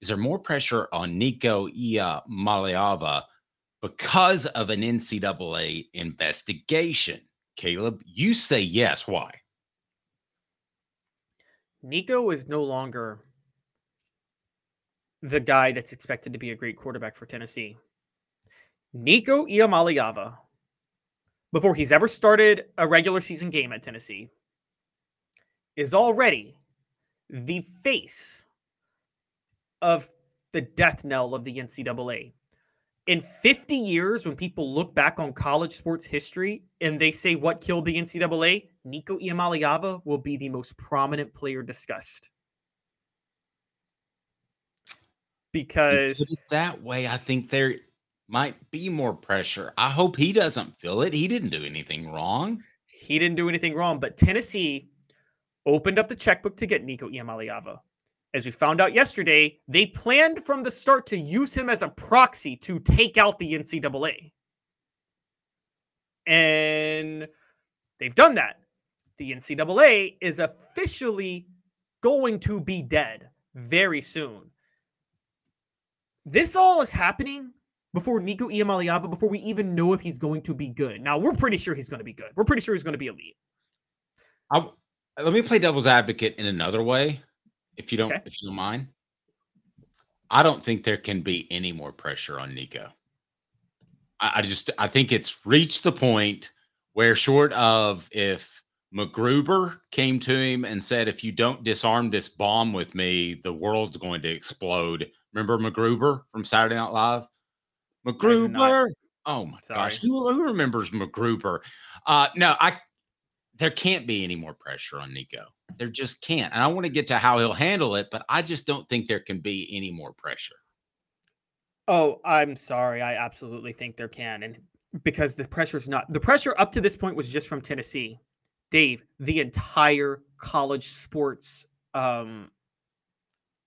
Is there more pressure on Nico Iamaleava because of an NCAA investigation? Caleb, you say yes. Why? Nico is no longer the guy that's expected to be a great quarterback for Tennessee. Nico Iamaleava, before he's ever started a regular season game at Tennessee, is already the face of the death knell of the NCAA. In 50 years, when people look back on college sports history and they say what killed the NCAA, Nico Iamaleava will be the most prominent player discussed. Because that way, I think there might be more pressure. I hope he doesn't feel it. He didn't do anything wrong. He didn't do anything wrong, but Tennessee opened up the checkbook to get Nico Iamaleava as we found out yesterday, they planned from the start to use him as a proxy to take out the NCAA. And they've done that. The NCAA is officially going to be dead very soon. This all is happening before Nico Iamaleava, before we even know if he's going to be good. Now, we're pretty sure he's going to be good. We're pretty sure he's going to be elite. I, let me play devil's advocate in another way if you don't Okay. if you don't mind. I don't think there can be any more pressure on Nico. I, I just I think it's reached the point where short of if MacGruber came to him and said, if you don't disarm this bomb with me, the world's going to explode. Remember MacGruber from Saturday Night Live? MacGruber. Oh my Sorry. gosh. Who, who remembers MacGruber? Uh no, I there can't be any more pressure on Nico. There just can't. And I want to get to how he'll handle it, but I just don't think there can be any more pressure. Oh, I'm sorry. I absolutely think there can. And because the pressure's not the pressure up to this point was just from Tennessee. Dave, the entire college sports um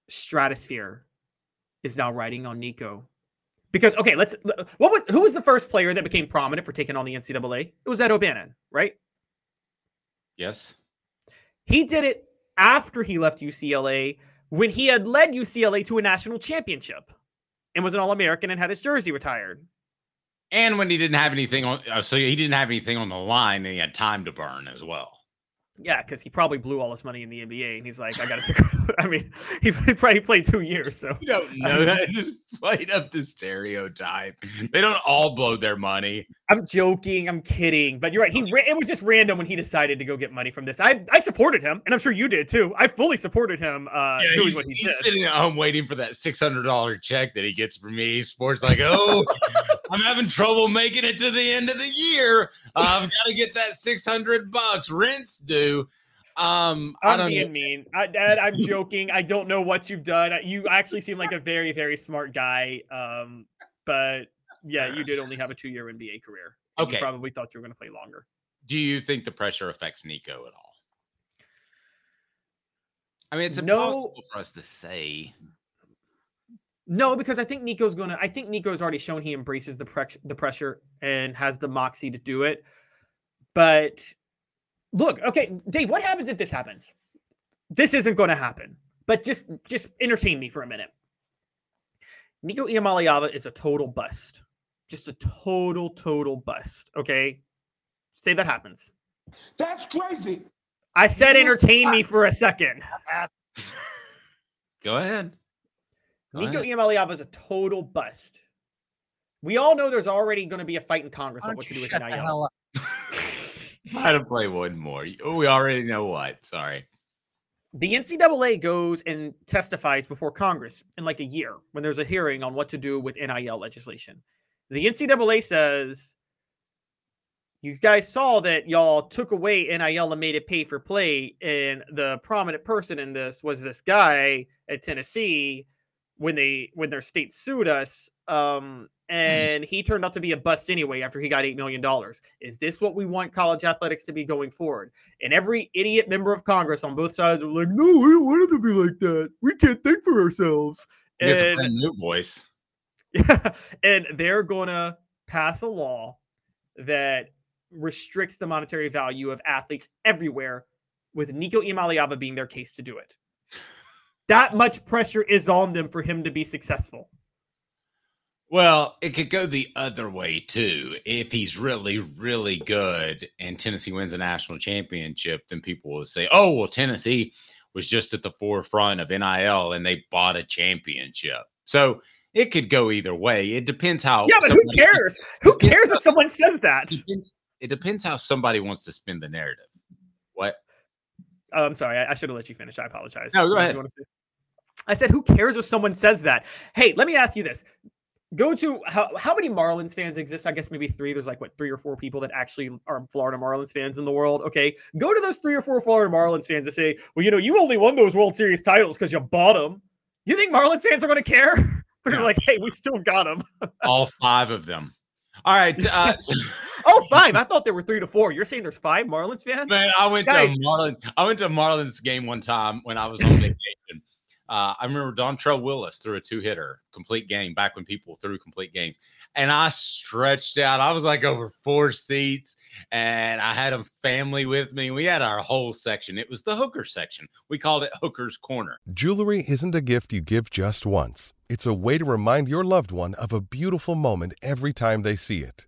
stratosphere is now riding on Nico. Because okay, let's what was who was the first player that became prominent for taking on the NCAA? It was Ed O'Bannon, right? Yes. He did it after he left UCLA when he had led UCLA to a national championship and was an All American and had his jersey retired. And when he didn't have anything on, uh, so he didn't have anything on the line, and he had time to burn as well. Yeah, because he probably blew all his money in the NBA, and he's like, I got to figure. out. I mean, he probably played two years, so You don't know that. Just played up the stereotype. They don't all blow their money. I'm joking. I'm kidding, but you're right. He it was just random when he decided to go get money from this. I I supported him, and I'm sure you did too. I fully supported him uh, Yeah, doing he's, what he he's did. sitting at home waiting for that six hundred dollar check that he gets from EA Sports. Like, oh, I'm having trouble making it to the end of the year. I've got to get that six hundred bucks rent's due. Um, I I'm don't being know. mean. I, Dad, I'm joking. I don't know what you've done. You actually seem like a very, very smart guy. Um, but yeah, you did only have a two-year NBA career. and you Okay. probably thought you were going to play longer. Do you think the pressure affects Nico at all? I mean, it's No. impossible for us to say. No, because I think Nico's gonna. I think Nico's already shown he embraces the pre- the pressure and has the moxie to do it. But look, okay, Dave, what happens if this happens? This isn't going to happen. But just just entertain me for a minute. Nico Iamaleava is a total bust. Just a total, total bust. Okay. Say that happens. That's crazy. I said entertain me for a second. Go ahead. Go Nico ahead. Is a total bust. We all know there's already going to be a fight in Congress on what to do with NIL. Try to play one more. We already know what. Sorry. The NCAA goes and testifies before Congress in like a year when there's a hearing on what to do with NIL legislation. The NCAA says, You guys saw that y'all took away NIL and made it pay for play. And the prominent person in this was this guy at Tennessee when they when their state sued us. Um, and he turned out to be a bust anyway after he got $8 million. Is this what we want college athletics to be going forward? And every idiot member of Congress on both sides were like, no, we don't want it to be like that. We can't think for ourselves. He a And, brand new voice. And they're going to pass a law that restricts the monetary value of athletes everywhere, with Nico Iamaleava being their case to do it. That much pressure is on them for him to be successful. Well, it could go the other way too. If he's really, really good and Tennessee wins a national championship, then people will say, oh, well, Tennessee was just at the forefront of NIL and they bought a championship. So it could go either way. It depends how. Yeah, but who cares? Who cares if someone says that? It depends, how somebody wants to spin the narrative. What? Oh, I'm sorry. I, I should have let you finish. I apologize. No, go What did you ahead. I said, who cares if someone says that? Hey, let me ask you this. Go to how, how many Marlins fans exist? I guess maybe three. There's like what three or four people that actually are Florida Marlins fans in the world. Okay, go to those three or four Florida Marlins fans and say, well, you know, you only won those World Series titles because you bought them. You think Marlins fans are going to care? They're No. like, hey, we still got them. All five of them. All right. Uh, oh, fine. I thought there were three to four. You're saying there's five Marlins fans? Man, I went Guys. to a Marlin. I went to a Marlins game one time when I was on vacation. Uh, I remember Dontrelle Willis threw a two hitter, complete game back when people threw complete games, and I stretched out. I was like over four seats, and I had a family with me. We had our whole section. It was the hooker section. We called it Hooker's Corner. Jewelry isn't a gift you give just once. It's a way to remind your loved one of a beautiful moment every time they see it.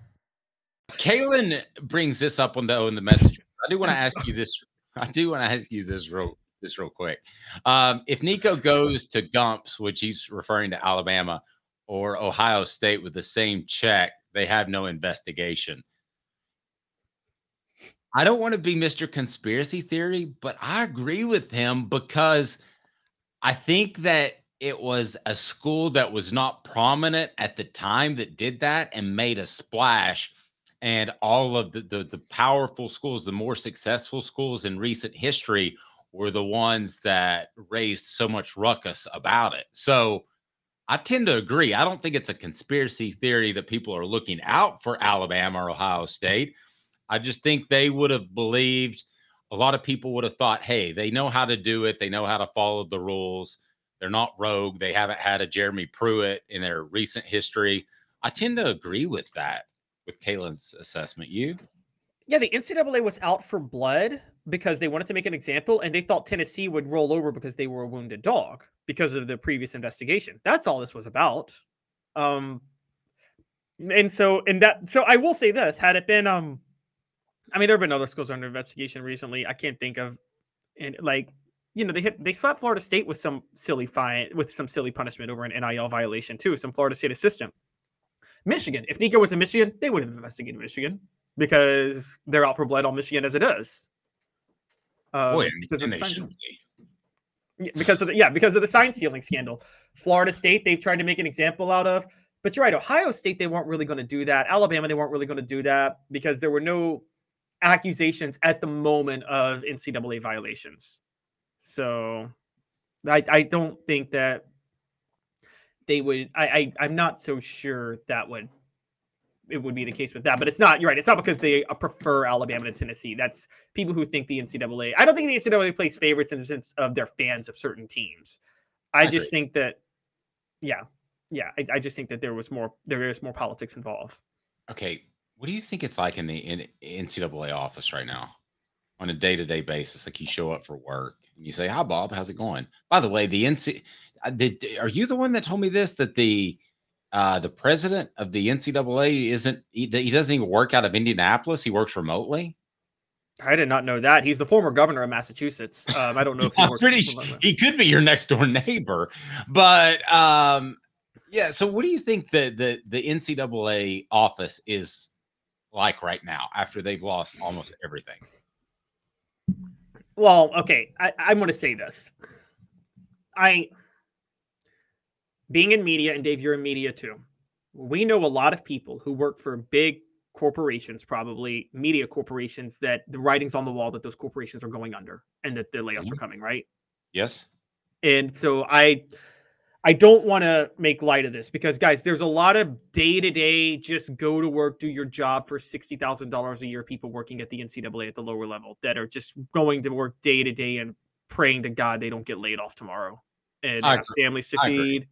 Kalen brings this up on the in the message. I do want to ask you this. I do want to ask you this real this real quick. Um, if Nico goes to Gumps, which he's referring to Alabama or Ohio State with the same check, they have no investigation. I don't want to be Mr. Conspiracy Theory, but I agree with him because I think that it was a school that was not prominent at the time that did that and made a splash and all of the, the the powerful schools the more successful schools in recent history were the ones that raised so much ruckus about it so i tend to agree i don't think it's a conspiracy theory that people are looking out for alabama or ohio state i just think they would have believed a lot of people would have thought, hey, they know how to do it. They know how to follow the rules. They're not rogue. They haven't had a Jeremy Pruitt in their recent history. I tend to agree with that, with Kaylin's assessment. You? Yeah, the NCAA was out for blood because they wanted to make an example and they thought Tennessee would roll over because they were a wounded dog because of the previous investigation. That's all this was about. Um and so and that so I will say this, had it been um I mean there have been other schools under investigation recently. I can't think of and like you know they hit they slapped Florida State with some silly fine with some silly punishment over an NIL violation too, some Florida State assistant. Michigan, if Nico was in Michigan, they would have investigated Michigan because they're out for blood on Michigan as it is. Um, Boy, because, of the should yeah, because of the, yeah, because of the sign stealing scandal. Florida State, they've tried to make an example out of, but you're right. Ohio State, they weren't really going to do that. Alabama, they weren't really going to do that because there were no accusations at the moment of NCAA violations. So I, I don't think that they would. I, I I'm not so sure that would it would be the case with that. But it's not. You're right. It's not because they uh, prefer Alabama to Tennessee. That's people who think the NCAA. I don't think the NCAA plays favorites in the sense of they're fans of certain teams. I, I just agree. think that, yeah, yeah. I, I just think that there was more. There is more politics involved. Okay, what do you think it's like in the NCAA office right now, on a day to day basis? Like you show up for work and you say, "Hi, Bob, how's it going?" By the way, the NC, did are you the one that told me this that the uh, the president of the NCAA isn't he, he doesn't even work out of Indianapolis. He works remotely. I did not know that. He's the former governor of Massachusetts. Um, I don't know if he pretty he could be your next door neighbor, but um, yeah. So, what do you think the the the NCAA office is like right now after they've lost almost everything? Well, okay, I, I'm going to say this. I, being in media, and Dave, you're in media too. We know a lot of people who work for big corporations, probably media corporations, that the writing's on the wall that those corporations are going under and that the layoffs are mm-hmm. coming, right? Yes. And so I I don't want to make light of this because guys, there's a lot of day-to-day just go to work, do your job for $60,000 a year people working at the NCAA at the lower level that are just going to work day to day and praying to God they don't get laid off tomorrow and have families to I agree.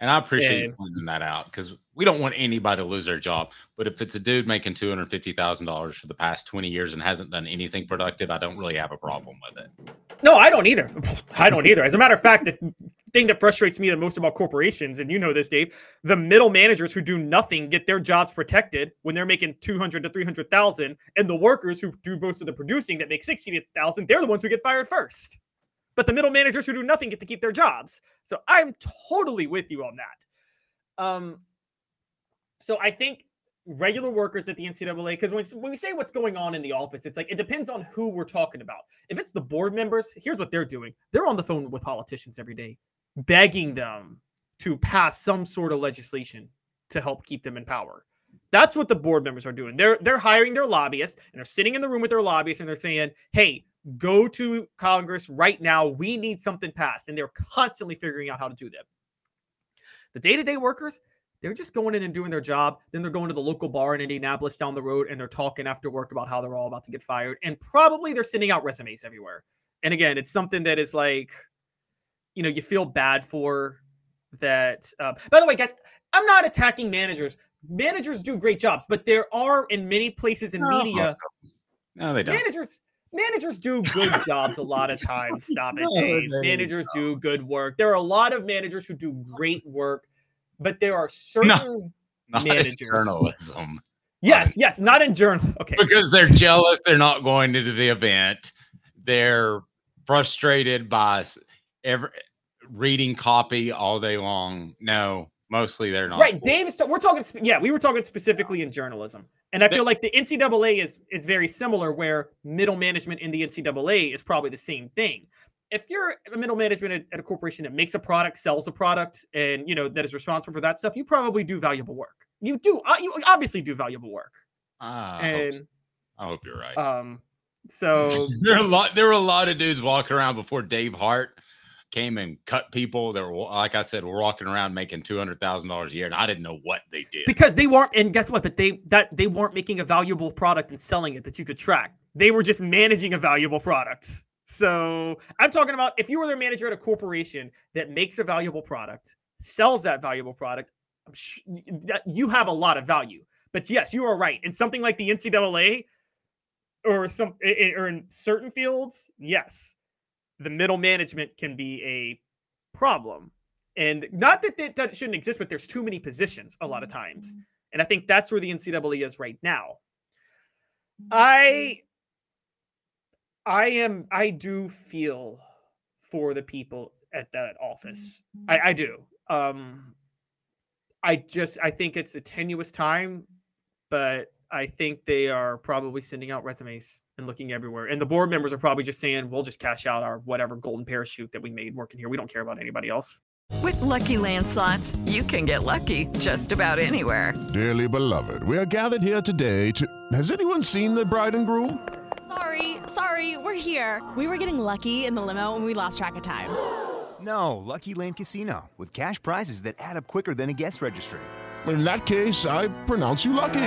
And I appreciate you pointing that out because we don't want anybody to lose their job. But if it's a dude making two hundred fifty thousand dollars for the past twenty years and hasn't done anything productive, I don't really have a problem with it. No, I don't either. I don't either. As a matter of fact, the thing that frustrates me the most about corporations, and you know this, Dave, the middle managers who do nothing get their jobs protected when they're making 200 to 300,000 and the workers who do most of the producing that make 60,000, they're the ones who get fired first. But the middle managers who do nothing get to keep their jobs. So I'm totally with you on that. Um so I think regular workers at the NCAA, because when, when we say what's going on in the office, it's like it depends on who we're talking about. If it's the board members, here's what they're doing they're on the phone with politicians every day, begging them to pass some sort of legislation to help keep them in power. That's what the board members are doing. They're they're hiring their lobbyists and they're sitting in the room with their lobbyists and they're saying, "Hey, go to Congress right now. We need something passed." And they're constantly figuring out how to do that. The day-to-day workers, they're just going in and doing their job. Then they're going to the local bar in Indianapolis down the road and they're talking after work about how they're all about to get fired. And probably they're sending out resumes everywhere. And again, it's something that is like, you know, you feel bad for that. Uh, by the way, guys, I'm not attacking managers. Managers do great jobs, but there are in many places in No, media, most. No, they don't. managers managers do good jobs a lot of times. Stop it, Dave. Managers do good work. There are a lot of managers who do great work, but there are certain Not managers. journalism. Yes, yes, not in journal. Okay. because they're jealous they're not going to the event they're frustrated by every reading copy all day long no mostly they're not Right, Dave. We're talking. Yeah, we were talking specifically in journalism, and I feel like the NCAA is is very similar, where middle management in the NCAA is probably the same thing. If you're a middle management at, at a corporation that makes a product, sells a product, and you know that is responsible for that stuff, you probably do valuable work. You do. uh, You obviously do valuable work, Ah, I, hope, and so. I hope you're right um, so there are a lot there were a lot of dudes walking around before dave hart came and cut people that were like i said were walking around making $200000 a year and i didn't know what they did because they weren't, and guess what? But they that they weren't making a valuable product and selling it that you could track. They were just managing a valuable product. So I'm talking about if you were the manager at a corporation that makes a valuable product, sells that valuable product, sh- that you have a lot of value. But yes, you are right. In something like the NCAA or some or in certain fields, yes, the middle management can be a problem. And not that that shouldn't exist, but there's too many positions a lot of times. And I think that's where the NCAA is right now. I I am I do feel for the people at that office. I, I do. Um I just I think it's a tenuous time, but I think they are probably sending out resumes and looking everywhere. And the board members are probably just saying, we'll just cash out our whatever golden parachute that we made working here. We don't care about anybody else. With lucky landslots, you can get lucky just about anywhere. Dearly beloved, we are gathered here today to. Has anyone seen the bride and groom? Sorry, sorry, we're here. We were getting lucky in the limo and we lost track of time. No, Lucky Land Casino, with cash prizes that add up quicker than a guest registry. In that case, I pronounce you lucky.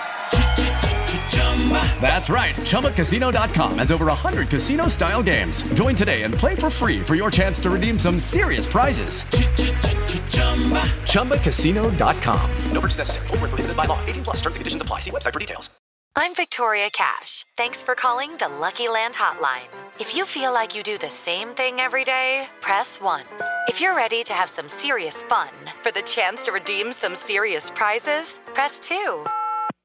That's right. ChumbaCasino.com has over 100 casino style games. Join today and play for free for your chance to redeem some serious prizes. ChumbaCasino.com. No purchase necessary. Full prohibited by law. 18 plus terms and conditions apply. See website for details. I'm Victoria Cash. Thanks for calling the Lucky Land Hotline. If you feel like you do the same thing every day, press 1. If you're ready to have some serious fun for the chance to redeem some serious prizes, press 2.